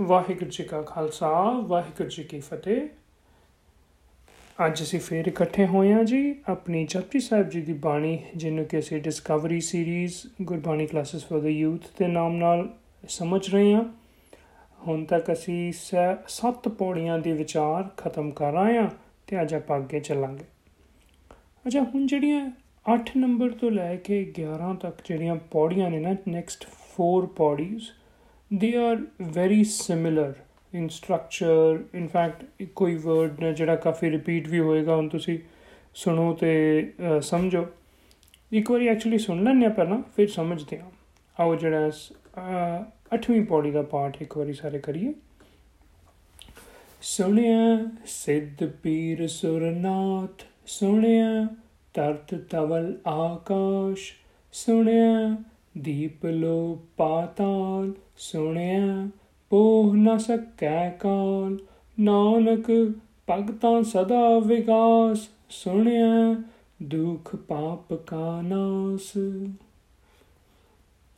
ਵਾਹਿਗੁਰੂ ਜੀ ਕਾ ਖਾਲਸਾ, ਵਾਹਿਗੁਰੂ ਜੀ ਕੀ ਫਤਿਹ। ਅੱਜ ਅਸੀਂ ਫੇਰ ਇਕੱਠੇ ਹੋਏ ਹਾਂ ਜੀ, ਆਪਣੀ ਜਪਜੀ ਸਾਹਿਬ ਜੀ ਦੀ ਬਾਣੀ, ਜਿਹਨੂੰ ਕਿ ਅਸੀਂ discovery series Gurbani classes for the youth ਦੇ ਨਾਮ ਨਾਲ ਸਮਝ ਰਹੇ ਹਾਂ। ਹੁਣ ਤੱਕ ਅਸੀਂ ਸੱਤ ਪੌੜੀਆਂ ਦੇ ਵਿਚਾਰ ਖਤਮ ਕਰ ਆਏ ਹਾਂ ਤੇ ਅੱਜ ਆਪਾਂ ਅੱਗੇ ਚੱਲਾਂਗੇ। ਅੱਛਾ, ਹੁਣ ਜਿਹੜੀਆਂ 8 ਨੰਬਰ ਤੋਂ ਲੈ ਕੇ 11 ਤੱਕ ਜਿਹੜੀਆਂ ਪੌੜੀਆਂ ਨੇ ਨਾ ਨੈਕਸਟ 4 ਪੌੜੀਆਂ they are very similar in structure in fact ਕੋਈ ਵਰਡ ਨੇ ਜਿਹੜਾ ਕਾਫੀ ਰਿਪੀਟ ਵੀ ਹੋਏਗਾ, ਹੁਣ ਤੁਸੀਂ ਸੁਣੋ ਤੇ ਸਮਝੋ। ਇੱਕ ਵਾਰੀ ਐਕਚੁਅਲੀ ਸੁਣ ਲੈਣੇ ਪਹਿਲਾਂ, ਫਿਰ ਸਮਝਦੇ ਹਾਂ। ਆਓ ਜਿਹੜਾ ਅਠਵੀਂ ਪੌੜੀ ਦਾ ਪਾਠ ਇੱਕ ਵਾਰੀ ਸਾਰੇ ਕਰੀਏ। ਸੁਣਿਆ ਸਿੱਧ ਪੀਰ ਸੁਰਨਾਥ, ਸੁਣਿਆ ਤਰਤ ਤਵਲ ਆਕਾਸ਼, ਸੁਣਿਆ ਦੀਪ ਲੋ ਪਾਤਾਲ, ਸੁਣਿਆ ਪੋਹ ਨ ਸਕੈ ਕਾਲ। ਨਾਨਕ ਭਗਤਾਂ ਸਦਾ ਵਿਗਾਸ, ਸੁਣਿਆ ਦੁਖ ਪਾਪ ਕਾ ਨਾਸ।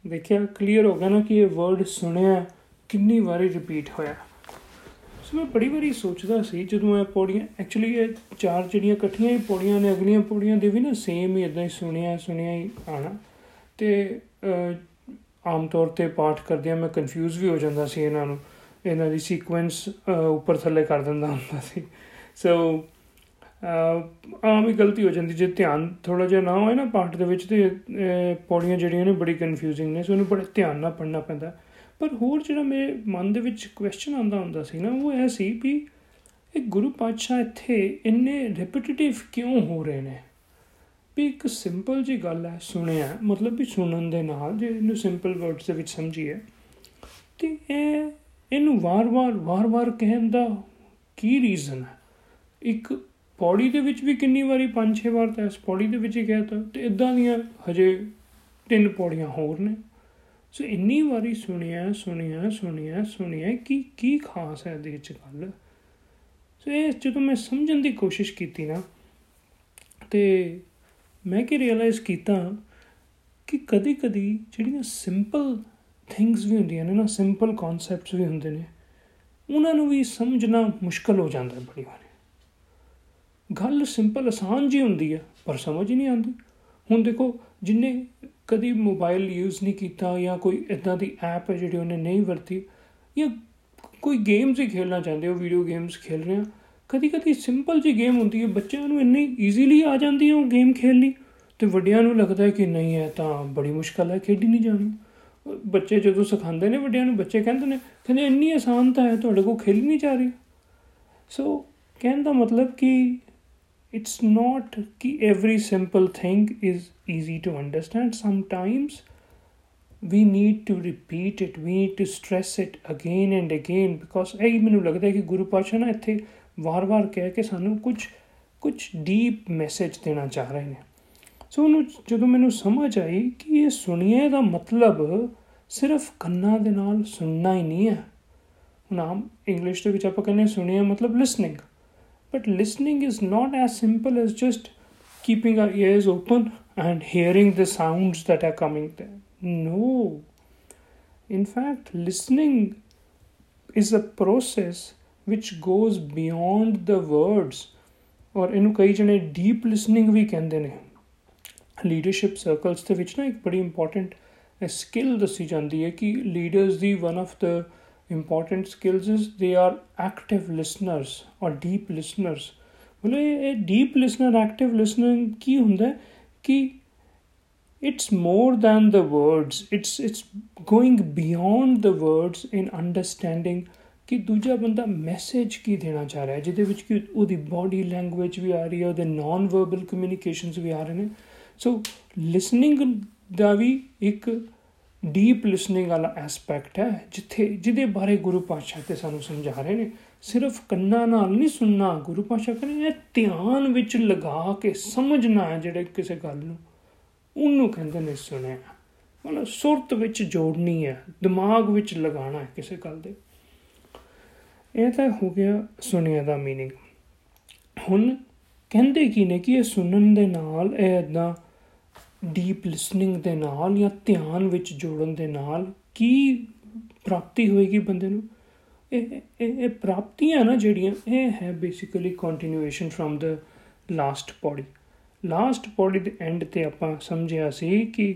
ਦੇਖਿਆ ਕਲੀਅਰ ਹੋ ਗਿਆ ਨਾ ਕਿ ਇਹ ਵਰਡ ਸੁਣਿਆ ਕਿੰਨੀ ਵਾਰੀ ਰਿਪੀਟ ਹੋਇਆ। ਸੋ ਮੈਂ ਬੜੀ ਵਾਰੀ ਸੋਚਦਾ ਸੀ, ਜਦੋਂ ਇਹ ਪੌੜੀਆਂ ਐਕਚੁਅਲੀ ਇਹ ਚਾਰ ਜਿਹੜੀਆਂ ਇਕੱਠੀਆਂ ਹੀ ਪੌੜੀਆਂ ਨੇ, ਅਗਲੀਆਂ ਪੌੜੀਆਂ ਦੇ ਵੀ ਨਾ ਸੇਮ ਹੀ ਇਦਾਂ ਹੀ ਸੁਣਿਆ ਸੁਣਿਆ ਹੀ ਆਣਾ ਤੇ ਆਮ ਤੌਰ ਤੇ ਪਾਠ ਕਰਦਿਆਂ ਮੈਂ ਕਨਫਿਊਜ਼ ਵੀ ਹੋ ਜਾਂਦਾ ਸੀ ਇਹਨਾਂ ਨੂੰ। ਇਹਨਾਂ ਦੀ ਸੀਕੁਐਂਸ ਉੱਪਰ ਥੱਲੇ ਕਰ ਦਿੰਦਾ ਹੁੰਦਾ ਸੀ। ਸੋ ਆਮ ਹੀ ਗਲਤੀ ਹੋ ਜਾਂਦੀ ਜੇ ਧਿਆਨ ਥੋੜਾ ਜਿਹਾ ਨਾ ਹੋਏ ਨਾ ਪਾਠ ਦੇ ਵਿੱਚ ਤੇ ਪੌੜੀਆਂ ਜਿਹੜੀਆਂ ਨੇ ਬੜੀ ਕਨਫਿਊਜ਼ਿੰਗ ਨੇ ਸੋ ਉਹਨੂੰ ਬੜੇ ਧਿਆਨ ਨਾਲ ਪੜ੍ਹਨਾ ਪੈਂਦਾ। ਪਰ ਹੋਰ ਜਿਹੜਾ ਮੇਰੇ ਮਨ ਦੇ ਵਿੱਚ ਕੁਐਸਚਨ ਆਉਂਦਾ ਹੁੰਦਾ ਸੀ ਨਾ, ਉਹ ਇਹ ਸੀ ਵੀ ਇਹ ਗੁਰੂ ਪਾਤਸ਼ਾਹ ਇੱਥੇ ਇੰਨੇ ਰਿਪੀਟੀਟਿਵ ਕਿਉਂ ਹੋ ਰਹੇ ਨੇ? ਵੀ ਇੱਕ ਸਿੰਪਲ ਜੀ ਗੱਲ ਹੈ, ਸੁਣਿਆ, ਮਤਲਬ ਵੀ ਸੁਣਨ ਦੇ ਨਾਲ, ਜੇ ਇਹਨੂੰ ਸਿੰਪਲ ਵਰਡਸ ਦੇ ਵਿੱਚ ਸਮਝੀਏ, ਤੇ ਇਹ, ਇਹਨੂੰ ਵਾਰ-ਵਾਰ ਵਾਰ-ਵਾਰ ਕਹਿਣ ਦਾ ਕੀ ਰੀਜ਼ਨ ਹੈ? ਇੱਕ ਪੌੜੀ ਦੇ ਵਿੱਚ ਵੀ ਕਿੰਨੀ ਵਾਰੀ ਪੰਜ ਛੇ ਵਾਰ ਤਾਂ ਇਸ ਪੌੜੀ ਦੇ ਵਿੱਚ ਹੀ ਕਹਿਤਾ ਤੇ ਇਦਾਂ ਦੀਆਂ ਹਜੇ ਤਿੰਨ ਪੌੜੀਆਂ ਹੋਰ ਨੇ। ਸੋ ਇੰਨੀ ਵਾਰੀ ਸੁਣਿਆ ਸੁਣਿਆ ਸੁਣਿਆ ਸੁਣਿਆ, ਕਿ, ਕੀ ਖਾਸ ਹੈ ਇਹਦੇ ਵਿੱਚ ਗੱਲ? ਸੋ ਇਹ ਜਦੋਂ ਮੈਂ ਸਮਝਣ ਦੀ ਕੋਸ਼ਿਸ਼ ਕੀਤੀ ਨਾ, ਤੇ ਮੈਂ ਕੀ ਰਿਅਲਾਈਜ਼ ਕੀਤਾ ਕਿ ਕਦੀ-ਕਦੀ ਜਿਹੜੀਆਂ ਸਿੰਪਲ ਥਿੰਗਸ ਵੀ ਹੁੰਦੀਆਂ ਨੇ ਨਾ ਸਿੰਪਲ ਕਨਸੈਪਟਸ ਵੀ ਹੁੰਦੇ ਨੇ, ਉਹਨਾਂ ਨੂੰ ਵੀ ਸਮਝਣਾ ਮੁਸ਼ਕਲ ਹੋ ਜਾਂਦਾ ਬੜੀ ਵਾਰੀ। ਗੱਲ ਸਿੰਪਲ ਆਸਾਨ ਜੀ ਹੁੰਦੀ ਹੈ ਪਰ ਸਮਝ ਹੀ ਨਹੀਂ ਆਉਂਦੀ। ਹੁਣ ਦੇਖੋ, ਜਿੰਨੇ ਕਦੀ ਮੋਬਾਈਲ ਯੂਜ਼ ਨਹੀਂ ਕੀਤਾ ਜਾਂ ਕੋਈ ਇਦਾਂ ਦੀ ਐਪ ਹੈ ਜਿਹੜੀ ਉਹਨੇ ਨਹੀਂ ਵਰਤੀ ਜਾਂ ਕੋਈ ਗੇਮਸ ਹੀ ਖੇਡਣਾ ਚਾਹੁੰਦੇ ਹੋ ਵੀਡੀਓ ਗੇਮਸ ਖੇਡ ਰਹੇ ਆ ਕਦੀ ਕਦੀ ਸਿੰਪਲ ਜੀ ਗੇਮ ਹੁੰਦੀ ਹੈ, ਬੱਚਿਆਂ ਨੂੰ ਇੰਨੀ ਈਜ਼ੀਲੀ ਆ ਜਾਂਦੀ ਹੈ ਉਹ ਗੇਮ ਖੇਡਣੀ ਤੇ ਵੱਡਿਆਂ ਨੂੰ ਲੱਗਦਾ ਹੈ ਕਿ ਨਹੀਂ ਹੈ ਤਾਂ ਬੜੀ ਮੁਸ਼ਕਲ ਹੈ, ਖੇਡੀ ਨਹੀਂ ਜਾਣੀ। ਬੱਚੇ ਜਦੋਂ ਸਿਖਾਉਂਦੇ ਨੇ ਵੱਡਿਆਂ ਨੂੰ, ਬੱਚੇ ਕਹਿੰਦੇ ਨੇ, ਕਹਿੰਦੇ ਇੰਨੀ ਆਸਾਨ ਤਾਂ ਹੈ, ਤੁਹਾਡੇ ਕੋਲ ਖੇਲ ਨਹੀਂ ਜਾ ਰਹੀ। ਸੋ ਕਹਿਣ ਦਾ ਮਤਲਬ ਕਿ it's not ki every simple thing is easy to understand. Sometimes we need to repeat it, we need to stress it again and again because ਇਹ ਮੈਨੂੰ ਲੱਗਦਾ ਹੈ ਕਿ ਗੁਰੂ ਪਾਤਸ਼ਾਹ ਨਾ ਇੱਥੇ ਵਾਰ-ਵਾਰ ਕਹਿ ਕੇ ਸਾਨੂੰ ਕੁਝ ਕੁਝ ਡੀਪ ਮੈਸੇਜ ਦੇਣਾ ਚਾਹ ਰਹੇ ਨੇ ਸੋ ਉਹਨੂੰ ਜਦੋਂ ਮੈਨੂੰ ਸਮਝ ਆਈ ਕਿ ਇਹ ਸੁਣੀਏ ਦਾ ਮਤਲਬ ਸਿਰਫ ਕੰਨਾਂ ਦੇ ਨਾਲ ਸੁਣਨਾ ਹੀ ਨਹੀਂ ਹੈ ਨਾਮ ਇੰਗਲਿਸ਼ ਦੇ ਵਿੱਚ ਆਪਾਂ ਕਹਿੰਦੇ ਸੁਣੀਏ ਮਤਲਬ listening but listening is not as simple as just keeping our ears open and hearing the sounds that are coming there. No. In fact, listening is a process which goes beyond the words. ਔਰ ਇਹਨੂੰ ਕਈ ਜਣੇ deep listening ਵੀ ਕਹਿੰਦੇ ਨੇ। Leadership circles ਦੇ ਵਿੱਚ ਨਾ ਇੱਕ ਬੜੀ ਇੰਪੋਰਟੈਂਟ ਸਕਿੱਲ ਦੱਸੀ ਜਾਂਦੀ ਹੈ ਕਿ leaders the one of the important skills is they are active listeners or deep listeners ਮਤਲਬ ਇਹ ਡੀਪ ਲਿਸਨਰ ਐਕਟਿਵ ਲਿਸਨਿੰਗ ਕੀ ਹੁੰਦਾ ਕਿ it's more than the words it's it's going beyond the words in understanding ਕਿ ਦੂਜਾ ਬੰਦਾ message ਕੀ ਦੇਣਾ ਚਾਹ ਰਿਹਾ ਜਿਹਦੇ ਵਿੱਚ ਕਿ ਉਹਦੀ ਬਾਡੀ ਲੈਂਗੁਏਜ ਵੀ ਆ ਰਹੀ ਹੈ, ਉਹਦੇ ਨਾਨ ਵਰਬਲ ਕਮਿਊਨੀਕੇਸ਼ਨਸ ਵੀ ਆ ਰਹੇ ਨੇ। ਸੋ ਲਿਸਨਿੰਗ ਦਾ ਵੀ ਇੱਕ ਡੀਪ ਲਿਸਨਿੰਗ ਵਾਲਾ ਐਸਪੈਕਟ ਹੈ, ਜਿੱਥੇ ਜਿਹਦੇ ਬਾਰੇ ਗੁਰੂ ਪਾਤਸ਼ਾਹ ਤੇ ਸਾਨੂੰ ਸਮਝਾ ਰਹੇ ਨੇ। ਸਿਰਫ ਕੰਨਾਂ ਨਾਲ ਨਹੀਂ ਸੁਣਨਾ, ਗੁਰੂ ਪਾਤਸ਼ਾਹ ਕਹਿੰਦੇ ਇਹ ਧਿਆਨ ਵਿੱਚ ਲਗਾ ਕੇ ਸਮਝਣਾ ਹੈ ਜਿਹੜੇ ਕਿਸੇ ਗੱਲ ਨੂੰ। ਉਹਨੂੰ ਕਹਿੰਦੇ ਨੇ ਸੁਣਿਆ। ਮਤਲਬ ਸੁਰਤ ਵਿੱਚ ਜੋੜਨੀ ਹੈ, ਦਿਮਾਗ ਵਿੱਚ ਲਗਾਉਣਾ ਹੈ ਕਿਸੇ ਗੱਲ ਦੇ। ਇਹ ਤਾਂ ਹੋ ਗਿਆ ਸੁਣਿਆ ਦਾ मीनिंग ਹੁਣ ਕਹਿੰਦੇ ਕੀ ਨੇ ਕਿ ਇਹ ਸੁਣਨ ਦੇ ਨਾਲ ਇਹ ਇਦਾਂ ਡੀਪ ਲਿਸਨਿੰਗ ਦੇ ਨਾਲ ਜਾਂ ਧਿਆਨ ਵਿੱਚ ਜੋੜਨ ਦੇ ਨਾਲ ਕੀ ਪ੍ਰਾਪਤੀ ਹੋਏਗੀ ਬੰਦੇ ਨੂੰ ਇਹ ਇਹ ਪ੍ਰਾਪਤੀਆਂ ਨਾ ਜਿਹੜੀਆਂ ਇਹ ਹੈ basically continuation from the last ਪੌੜੀ ਲਾਸਟ ਪੌੜੀ ਦੇ ਐਂਡ ਤੇ ਆਪਾਂ ਸਮਝਿਆ ਸੀ ਕਿ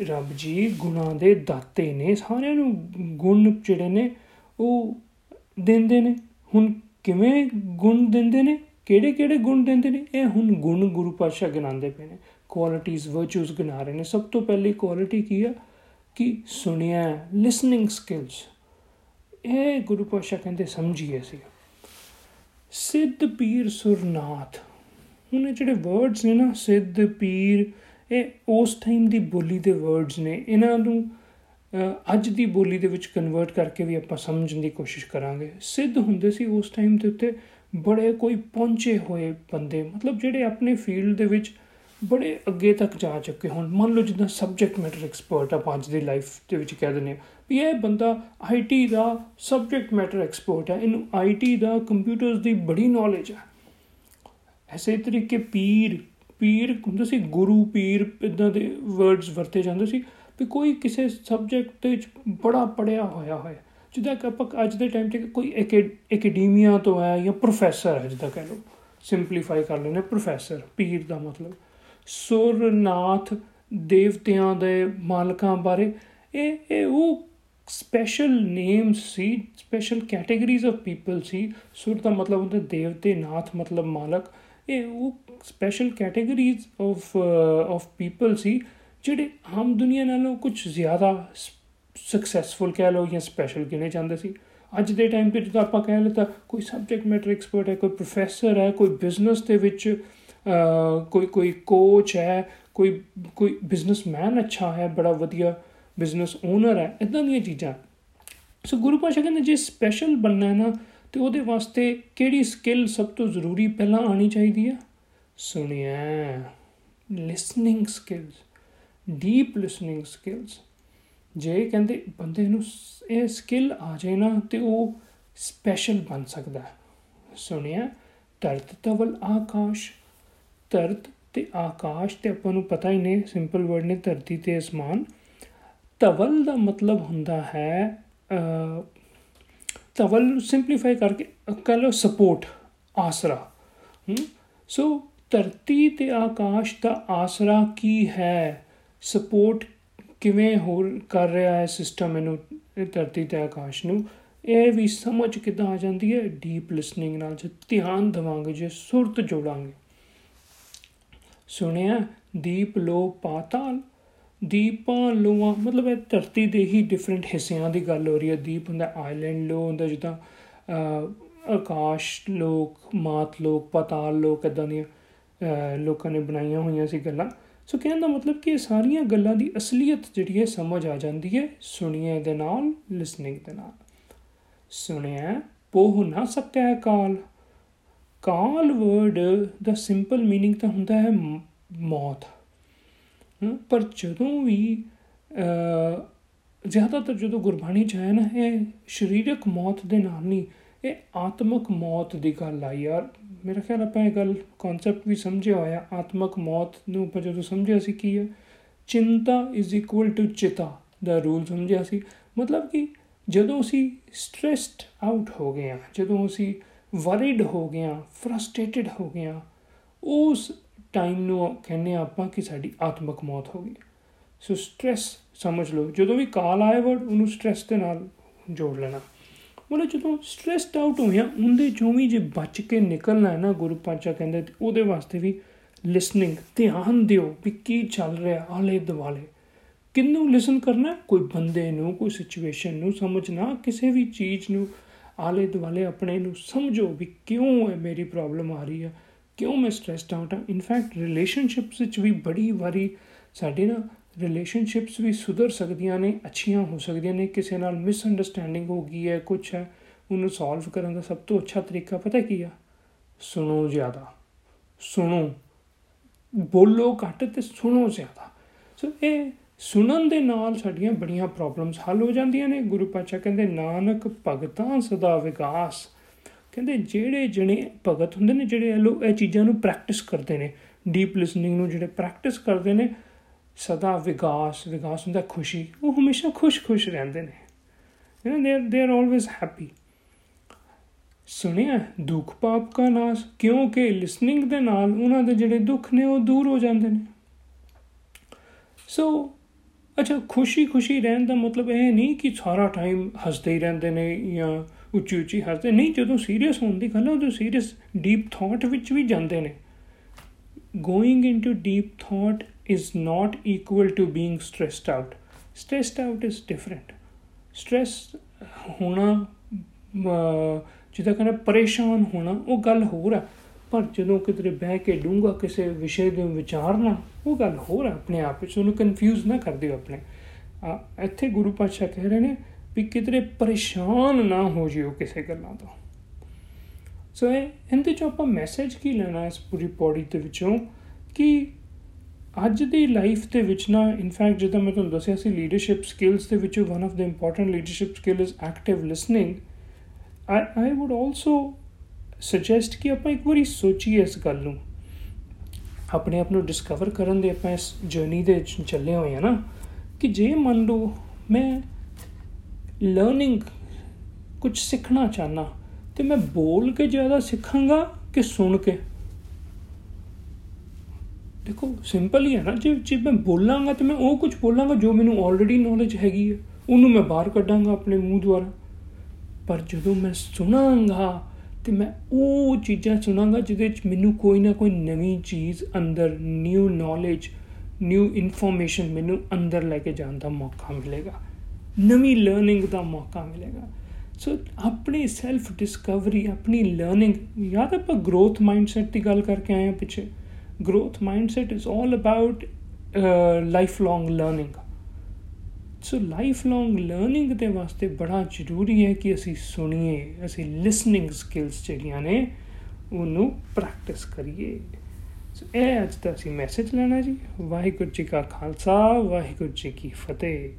ਰੱਬ ਜੀ ਗੁਣਾ ਦੇ ਦਾਤੇ ਨੇ ਸਾਰਿਆਂ ਨੂੰ ਗੁਣ ਜਿਹੜੇ ਨੇ ਉਹ ਦਿੰਦੇ ਨੇ? ਹੁਣ ਕਿਵੇਂ ਗੁਣ ਦਿੰਦੇ ਨੇ? ਕਿਹੜੇ ਕਿਹੜੇ ਗੁਣ ਦਿੰਦੇ ਨੇ? ਇਹ ਹੁਣ ਗੁਣ ਗੁਰੂ ਪਾਤਸ਼ਾਹ ਗਿਣਾਉਂਦੇ ਪਏ ਨੇ। ਕੁਆਲਿਟੀਆਂ ਵਰਚੂਸ ਗਿਣਾ ਰਹੇ ਨੇ। ਸਭ ਤੋਂ ਪਹਿਲੀ ਕੁਆਲਿਟੀ ਕੀ ਆ? ਕਿ ਸੁਣਿਆ ਲਿਸਨਿੰਗ ਸਕਿਲਸ ਇਹ ਗੁਰੂ ਪਾਤਸ਼ਾਹ ਕਹਿੰਦੇ ਸਮਝੀਏ ਸੀ ਸਿੱਧ ਪੀਰ ਸੁਰਨਾਥ। ਹੁਣ ਇਹ ਜਿਹੜੇ ਵਰਡਸ ਨੇ ਨਾ, ਸਿੱਧ ਪੀਰ, ਇਹ ਉਸ ਟਾਈਮ ਦੀ ਬੋਲੀ ਦੇ ਵਰਡਸ ਨੇ। ਇਹਨਾਂ ਨੂੰ ਅੱਜ ਦੀ ਬੋਲੀ ਦੇ ਵਿੱਚ ਕਨਵਰਟ ਕਰਕੇ ਵੀ ਆਪਾਂ ਸਮਝਣ ਦੀ ਕੋਸ਼ਿਸ਼ ਕਰਾਂਗੇ। ਸਿੱਧ ਹੁੰਦੇ ਸੀ ਉਸ ਟਾਈਮ ਦੇ ਉੱਤੇ ਬੜੇ ਕੋਈ ਪਹੁੰਚੇ ਹੋਏ ਬੰਦੇ, ਮਤਲਬ ਜਿਹੜੇ ਆਪਣੇ ਫੀਲਡ ਦੇ ਵਿੱਚ ਬੜੇ ਅੱਗੇ ਤੱਕ ਜਾ ਚੁੱਕੇ ਹੋਣ। ਮੰਨ ਲਓ ਜਿੱਦਾਂ ਸਬਜੈਕਟ ਮੈਟਰ ਐਕਸਪਰਟ ਆ ਅੱਜ ਦੀ ਲਾਈਫ ਦੇ ਵਿੱਚ ਕਹਿ ਦਿੰਦੇ ਆ ਵੀ ਇਹ ਬੰਦਾ ਆਈਟੀ ਦਾ ਸਬਜੈਕਟ ਮੈਟਰ ਐਕਸਪਰਟ ਹੈ। ਇਹਨੂੰ ਆਈਟੀ ਦਾ ਕੰਪਿਊਟਰਸ ਦੀ ਬੜੀ ਨੌਲੇਜ ਹੈ। ਐਸੇ ਤਰੀਕੇ ਪੀਰ ਪੀਰ ਹੁੰਦਾ ਸੀ, ਗੁਰੂ ਪੀਰ, ਇਦਾਂ ਦੇ ਵਰਡਸ ਵਰਤੇ ਜਾਂਦੇ ਸੀ। ਵੀ ਕੋਈ ਕਿਸੇ ਸਬਜੈਕਟ ਦੇ ਵਿੱਚ ਬੜਾ ਪੜਿਆ ਹੋਇਆ ਹੋਇਆ। ਜਿੱਦਾਂ ਕਿ ਆਪਾਂ ਅੱਜ ਦੇ ਟਾਈਮ ਤੇ ਕੋਈ ਐਕੈਡਮੀਆ ਤੋਂ ਹੈ ਜਾਂ ਪ੍ਰੋਫੈਸਰ ਹੈ ਜਿੱਦਾਂ ਕਹ ਲਓ। ਸਿੰਪਲੀਫਾਈ ਕਰ ਲੈਣੇ ਪ੍ਰੋਫੈਸਰ ਪੀਰ ਦਾ ਮਤਲਬ। ਸੁਰਨਾਥ ਦੇਵਤਿਆਂ ਦੇ ਮਾਲਕਾਂ ਬਾਰੇ ਇਹ ਇਹ ਉਹ ਸਪੈਸ਼ਲ ਨੇਮਸ ਸੀ ਸਪੈਸ਼ਲ ਕੈਟਾਗਰੀਜ਼ ਆਫ ਪੀਪਲ ਸੀ। ਸੁਰ ਦਾ ਮਤਲਬ ਹੁੰਦਾ ਦੇਵਤੇ, ਨਾਥ ਮਤਲਬ ਮਾਲਕ। ਇਹ ਉਹ special categories of of people ਸੀ। ਜਿਹੜੇ ਆਮ ਦੁਨੀਆ ਨਾਲੋਂ ਕੁਝ ਜ਼ਿਆਦਾ ਸਕਸੈਸਫੁਲ ਕਹਿ ਲਓ ਜਾਂ ਸਪੈਸ਼ਲ ਗਿਣੇ ਜਾਂਦੇ ਸੀ, ਅੱਜ ਦੇ ਟਾਈਮ ਤੇ ਜਦੋਂ ਆਪਾਂ ਕਹਿ ਲਤਾ ਕੋਈ ਸਬਜੈਕਟ ਮੈਟਰ ਐਕਸਪਰਟ ਹੈ, ਕੋਈ ਪ੍ਰੋਫੈਸਰ ਹੈ, ਕੋਈ ਬਿਜ਼ਨਸ ਦੇ ਵਿੱਚ ਕੋਈ ਕੋਈ ਕੋਚ ਹੈ, ਕੋਈ ਕੋਈ ਬਿਜ਼ਨਸਮੈਨ ਅੱਛਾ ਹੈ, ਬੜਾ ਵਧੀਆ ਬਿਜ਼ਨਸ ਓਨਰ ਹੈ ਇਦਾਂ ਦੀਆਂ ਚੀਜ਼ਾਂ। ਸੋ ਗੁਰੂ ਪਾਸ਼ਾ ਕਹਿੰਦੇ ਜੇ ਸਪੈਸ਼ਲ ਬੰਨਾ ਹੈ ਨਾ, ਤੇ ਉਹਦੇ ਵਾਸਤੇ ਕਿਹੜੀ ਸਕਿੱਲ ਸਭ ਤੋਂ ਜ਼ਰੂਰੀ ਪਹਿਲਾਂ ਆਣੀ ਚਾਹੀਦੀ ਹੈ? ਸੁਣਿਆ। Listening skills deep listening skills ਜੇ ਕਹਿੰਦੇ ਬੰਦੇ ਨੂੰ ਇਹ ਸਕਿੱਲ ਆ ਜਾਏ ਨਾ, ਤੇ ਉਹ ਸਪੈਸ਼ਲ ਬਣ ਸਕਦਾ ਸੁਣਿਆ? ਤਰਤ ਤਵਲ ਆਕਾਸ਼। ਤਰਤ ਤੇ ਆਕਾਸ਼ ਤੇ ਆਪਾਂ ਨੂੰ ਪਤਾ ਹੀ ਨੇ ਸਿੰਪਲ ਵਰਡ ਨੇ, ਧਰਤੀ ਤੇ ਅਸਮਾਨ। ਤਵਲ ਦਾ ਮਤਲਬ ਹੁੰਦਾ ਹੈ ਤਵਲ ਨੂੰ ਸਿੰਪਲੀਫਾਈ ਕਰਕੇ ਕਹ ਲਓ ਸਪੋਰਟ ਆਸਰਾ। ਸੋ ਧਰਤੀ ਤੇ ਆਕਾਸ਼ ਦਾ ਆਸਰਾ ਕੀ ਹੈ? ਸਪੋਰਟ ਕਿਵੇਂ ਹੋਰ ਕਰ ਰਿਹਾ ਹੈ ਸਿਸਟਮ ਇਹਨੂੰ ਧਰਤੀ ਤੇ ਆਕਾਸ਼ ਨੂੰ, ਇਹ ਵੀ ਸਮਝ ਕਿਦਾਂ ਆ ਜਾਂਦੀ ਹੈ? ਡੀਪ ਲਿਸਨਿੰਗ ਨਾਲ ਜੇ ਧਿਆਨ ਦਵਾਂਗੇ, ਜੇ ਸੁਰਤ ਜੋੜਾਂਗੇ। ਸੁਣਿਆ? ਦੀਪ ਲੋ ਪਾਤਾਲ। ਦੀਪਾਂ ਲੋਆਂ, ਮਤਲਬ ਇਹ ਧਰਤੀ ਦੇ ਹੀ ਡਿਫਰੈਂਟ ਹਿੱਸਿਆਂ ਦੀ ਗੱਲ ਹੋ ਰਹੀ ਹੈ। ਦੀਪ ਹੁੰਦਾ ਆਈਲੈਂਡ ਲੋ, ਹੁੰਦਾ ਜਿੱਦਾਂ ਆਕਾਸ਼ ਲੋਕ, ਮਾਤ ਲੋਕ, ਪਤਾਲ ਲੋਕ ਇਦਾਂ ਦੀਆਂ ਲੋਕਾਂ ਨੇ ਬਣਾਈਆਂ ਹੋਈਆਂ ਸੀ ਗੱਲਾਂ। ਸੋ ਕਹਿਣ ਦਾ ਮਤਲਬ ਕਿ ਇਹ ਸਾਰੀਆਂ ਗੱਲਾਂ ਦੀ ਅਸਲੀਅਤ ਜਿਹੜੀ ਹੈ ਸਮਝ ਆ ਜਾਂਦੀ ਹੈ ਸੁਣੀਏ ਦੇ ਨਾਲ ਲਿਸਨਿੰਗ ਦੇ ਨਾਲ ਸੁਣਿਆ ਪੋਹ ਨਾ ਸਕਿਆ ਕਾਲ ਕਾਲ ਵਰਡ ਦਾ ਸਿੰਪਲ मीनिंग ਤਾਂ ਹੁੰਦਾ ਹੈ ਮੌਤ ਪਰ ਜਦੋਂ ਵੀ ਜ਼ਿਆਦਾਤਰ ਜਦੋਂ ਗੁਰਬਾਣੀ ਚ ਆਇਆ ਨਾ ਇਹ ਸਰੀਰਕ ਮੌਤ ਦੇ ਨਾਲ ਨਹੀਂ ਇਹ ਆਤਮਕ ਮੌਤ ਦੀ ਗੱਲ ਆ ਯਾਰ। ਮੇਰਾ ਖਿਆਲ ਆਪਾਂ ਇਹ ਗੱਲ ਕਨਸੈਪਟ ਵੀ ਸਮਝਿਆ ਹੋਇਆ, ਆਤਮਕ ਮੌਤ ਨੂੰ ਆਪਾਂ ਜਦੋਂ ਸਮਝਿਆ ਸੀ ਕੀ ਹੈ ਚਿੰਤਾ ਇਜ਼ ਇਕੁਅਲ ਟੂ ਚਿਤਾ ਦਾ ਰੂਲ ਸਮਝਿਆ ਸੀ। ਮਤਲਬ ਕਿ ਜਦੋਂ ਅਸੀਂ ਸਟ੍ਰੈਸਡ ਆਊਟ ਹੋ ਗਏ ਆ ਜਦੋਂ ਅਸੀਂ ਵਰੀਡ ਹੋ ਗਏ ਆ ਫਰਸਟ੍ਰੇਟਡ ਹੋ ਗਏ ਆ ਉਸ ਟਾਈਮ ਨੂੰ ਕਹਿੰਦੇ ਆਪਾਂ ਕਿ ਸਾਡੀ ਆਤਮਕ ਮੌਤ ਹੋ ਗਈ। ਸੋ ਸਟ੍ਰੈਸ ਸਮਝ ਲਓ। ਜਦੋਂ ਵੀ ਕਾਲ ਆਏ ਵਰਡ ਉਹਨੂੰ ਸਟ੍ਰੈਸ ਦੇ ਨਾਲ ਜੋੜ ਲੈਣਾ। ਮਤਲਬ ਜਦੋਂ ਸਟ੍ਰੈਸਡ ਆਊਟ ਹੋਏ ਆ ਉਹਦੇ ਚੋਂ ਵੀ ਜੇ ਬਚ ਕੇ ਨਿਕਲਣਾ ਹੈ ਨਾ ਗੁਰੂ ਪਾਚਾ ਕਹਿੰਦੇ ਉਹਦੇ ਵਾਸਤੇ ਵੀ ਲਿਸਨਿੰਗ ਧਿਆਨ ਦਿਓ ਵੀ ਕੀ ਚੱਲ ਰਿਹਾ ਆਲੇ ਦੁਆਲੇ। ਕਿੰਨੂੰ ਲਿਸਨ ਕਰਨਾ ਕੋਈ ਬੰਦੇ ਨੂੰ, ਕੋਈ ਸਿਚੁਏਸ਼ਨ ਨੂੰ ਸਮਝਣਾ ਕਿਸੇ ਵੀ ਚੀਜ਼ ਨੂੰ। ਆਲੇ ਦੁਆਲੇ ਆਪਣੇ ਨੂੰ ਸਮਝੋ ਵੀ ਕਿਉਂ ਹੈ ਮੇਰੀ ਪ੍ਰੋਬਲਮ ਆ ਰਹੀ ਹੈ ਕਿਉਂ ਮੈਂ ਸਟ੍ਰੈਸਡ ਆਊਟ ਹਾਂ ਇਨਫੈਕਟ ਰਿਲੇਸ਼ਨਸ਼ਿਪਸ ਵਿੱਚ ਵੀ ਬੜੀ ਵਾਰੀ ਸਾਡੇ ਨਾ ਰਿਲੇਸ਼ਨਸ਼ਿਪਸ ਵੀ ਸੁਧਰ ਸਕਦੀਆਂ ਨੇ, ਅੱਛੀਆਂ ਹੋ ਸਕਦੀਆਂ ਨੇ, ਕਿਸੇ ਨਾਲ ਮਿਸ ਅੰਡਰਸਟੈਂਡਿੰਗ ਹੋ ਗਈ ਹੈ ਕੁਝ ਹੈ, ਉਹਨੂੰ ਸੋਲਵ ਕਰਨ ਦਾ ਸਭ ਤੋਂ ਅੱਛਾ ਤਰੀਕਾ ਪਤਾ ਕੀ ਆ? ਸੁਣੋ ਜ਼ਿਆਦਾ। ਸੁਣੋ। ਬੋਲੋ ਘੱਟ ਤੇ ਸੁਣੋ ਜ਼ਿਆਦਾ। ਸੋ ਇਹ ਸੁਣਨ ਦੇ ਨਾਲ ਸਾਡੀਆਂ ਬੜੀਆਂ ਪ੍ਰੋਬਲਮਸ ਹੱਲ ਹੋ ਜਾਂਦੀਆਂ ਨੇ। ਗੁਰੂ ਪਾਤਸ਼ਾਹ ਕਹਿੰਦੇ, ਨਾਨਕ ਭਗਤਾਂ ਸਦਾ ਵਿਕਾਸ। ਕਹਿੰਦੇ, ਜਿਹੜੇ ਜਣੇ ਭਗਤ ਹੁੰਦੇ ਨੇ, ਜਿਹੜੇ ਇਹ ਚੀਜ਼ਾਂ ਨੂੰ ਪ੍ਰੈਕਟਿਸ ਕਰਦੇ ਨੇ। ਡੀਪ ਲਿਸਨਿੰਗ ਨੂੰ ਜਿਹੜੇ ਪ੍ਰੈਕਟਿਸ ਕਰਦੇ ਨੇ ਸਦਾ ਵਿਕਾਸ ਵਿਕਾਸ ਹੁੰਦਾ ਖੁਸ਼ੀ। ਉਹ ਹਮੇਸ਼ਾ ਖੁਸ਼-ਖੁਸ਼ ਰਹਿੰਦੇ ਨੇ। ਯੂ نو ਦੇ ਦੇ ਆਰ ਆਲਵੇਸ ਹੈਪੀ ਸੁਣਿਆ, ਦੁੱਖ ਪਾਪ ਕਾ ਨਾਸ, ਕਿਉਂਕਿ ਲਿਸਨਿੰਗ ਦੇ ਨਾਲ ਉਹਨਾਂ ਦੇ ਜਿਹੜੇ ਦੁੱਖ ਨੇ, ਉਹ ਦੂਰ ਹੋ ਜਾਂਦੇ ਨੇ। ਸੋ ਅੱਛਾ, ਖੁਸ਼ੀ ਖੁਸ਼ੀ ਰਹਿਣ ਦਾ ਮਤਲਬ ਇਹ ਨਹੀਂ ਕਿ ਸਾਰਾ ਟਾਈਮ ਹੱਸਦੇ ਹੀ ਰਹਿੰਦੇ ਨੇ ਜਾਂ ਉੱਚੀ ਉੱਚੀ ਹੱਸਦੇ। ਨਹੀਂ, ਜਦੋਂ ਸੀਰੀਅਸ ਹੋਣ ਦੀ ਗੱਲ ਹੈ, ਉਦੋਂ ਸੀਰੀਅਸ ਡੀਪ ਥਾਟ ਵਿੱਚ ਵੀ ਜਾਂਦੇ ਨੇ। Going into deep thought is not equal to being stressed out stressed out is different stress ਹੋਣਾ ਜਿਹਦਾ ਕਹਿੰਦਾ ਪਰੇਸ਼ਾਨ ਹੋਣਾ, ਉਹ ਗੱਲ ਹੋਰ ਆ। ਪਰ ਜਦੋਂ ਕਿਤੇ ਬਹਿ ਕੇ ਡੂੰਗਾ ਕਿਸੇ ਵਿਸ਼ੇ ਦੇ ਵਿਚਾਰਨਾ ਉਹ ਗੱਲ ਹੋਰ ਆ ਆਪਣੇ ਆਪ ਵਿੱਚ। ਉਹਨੂੰ ਕਨਫਿਊਜ਼ ਨਾ ਕਰ ਦਿਓ ਆਪਣੇ। ਇੱਥੇ ਗੁਰੂ ਪਾਤਸ਼ਾਹ ਕਹਿ ਰਹੇ ਨੇ ਵੀ ਕਿਤੇ ਪਰੇਸ਼ਾਨ ਨਾ ਹੋ ਜਿਓ ਕਿਸੇ ਗੱਲਾਂ ਤੋਂ। ਸੋ ਇਹ, ਇਹਦੇ ਚ ਆਪਾਂ ਮੈਸੇਜ ਕੀ ਲੈਣਾ ਇਸ ਪੂਰੀ ਪੌੜੀ ਦੇ ਵਿੱਚੋਂ? ਕਿ ਅੱਜ ਦੀ ਲਾਈਫ ਦੇ ਵਿੱਚ ਨਾ ਇਨਫੈਕਟ ਜਦੋਂ ਮੈਂ ਤੁਹਾਨੂੰ ਦੱਸਿਆ ਸੀ ਲੀਡਰਸ਼ਿਪ ਸਕਿੱਲਸ ਦੇ ਵਿੱਚੋਂ one of the important leadership skill is active listening I I would also suggest ਕਿ ਆਪਾਂ ਇੱਕ ਵਾਰੀ ਸੋਚੀਏ ਇਸ ਗੱਲ ਨੂੰ। ਆਪਣੇ ਆਪ ਨੂੰ ਡਿਸਕਵਰ ਕਰਨ ਦੇ ਆਪਾਂ ਇਸ ਜਰਨੀ ਦੇ ਚੱਲੇ ਹੋਏ ਆ ਨਾ, ਕਿ ਜੇ ਮੰਨ ਲਓ ਮੈਂ ਲਰਨਿੰਗ ਕੁਝ ਸਿੱਖਣਾ ਚਾਹਨਾ ਤੇ ਮੈਂ ਬੋਲ ਕੇ ਜ਼ਿਆਦਾ ਸਿੱਖਾਂਗਾ ਕਿ ਸੁਣ ਕੇ? ਦੇਖੋ ਸਿੰਪਲ ਹੀ ਹੈ ਨਾ, ਜੇ ਜੇ ਮੈਂ ਬੋਲਾਂਗਾ ਤੇ ਮੈਂ ਉਹ ਕੁਝ ਬੋਲਾਂਗਾ ਜੋ ਮੈਨੂੰ ਆਲਰੇਡੀ ਨੌਲੇਜ ਹੈਗੀ ਹੈ, ਉਹਨੂੰ ਮੈਂ ਬਾਹਰ ਕੱਢਾਂਗਾ ਆਪਣੇ ਮੂੰਹ ਦੁਆਰਾ। ਪਰ ਜਦੋਂ ਮੈਂ ਸੁਣਾਂਗਾ ਤੇ ਮੈਂ ਉਹ ਚੀਜ਼ਾਂ ਸੁਣਾਂਗਾ ਜਿਹਦੇ ਵਿੱਚ ਮੈਨੂੰ ਕੋਈ ਨਾ ਕੋਈ ਨਵੀਂ ਚੀਜ਼ ਅੰਦਰ ਨਿਊ ਨੌਲੇਜ ਨਿਊ ਇਨਫੋਰਮੇਸ਼ਨ ਮੈਨੂੰ ਅੰਦਰ ਲੈ ਕੇ ਜਾਣ ਦਾ ਮੌਕਾ ਮਿਲੇਗਾ। ਨਵੀਂ ਲਰਨਿੰਗ ਦਾ ਮੌਕਾ ਮਿਲੇਗਾ। ਸੋ ਆਪਣੀ ਸੈਲਫ ਡਿਸਕਵਰੀ ਆਪਣੀ ਲਰਨਿੰਗ ਯਾਦ ਆਪਾਂ ਗਰੋਥ ਮਾਈਂਡਸੈਟ ਦੀ ਗੱਲ ਕਰਕੇ ਆਏ ਆ ਪਿੱਛੇ। Growth mindset is all about uh, lifelong learning. So lifelong learning ਦੇ ਵਾਸਤੇ ਬੜਾ ਜ਼ਰੂਰੀ ਹੈ ਕਿ ਅਸੀਂ ਸੁਣੀਏ ਅਸੀਂ ਲਿਸਨਿੰਗ ਸਕਿੱਲਸ ਜਿਹੜੀਆਂ ਨੇ ਉਹਨੂੰ ਪ੍ਰੈਕਟਿਸ ਕਰੀਏ। ਸੋ ਇਹ ਅੱਜ ਦਾ ਅਸੀਂ ਮੈਸੇਜ ਲੈਣਾ ਜੀ। ਵਾਹਿਗੁਰੂ ਜੀ ਕਾ ਖਾਲਸਾ ਵਾਹਿਗੁਰੂ ਜੀ ਕੀ ਫਤਿਹ।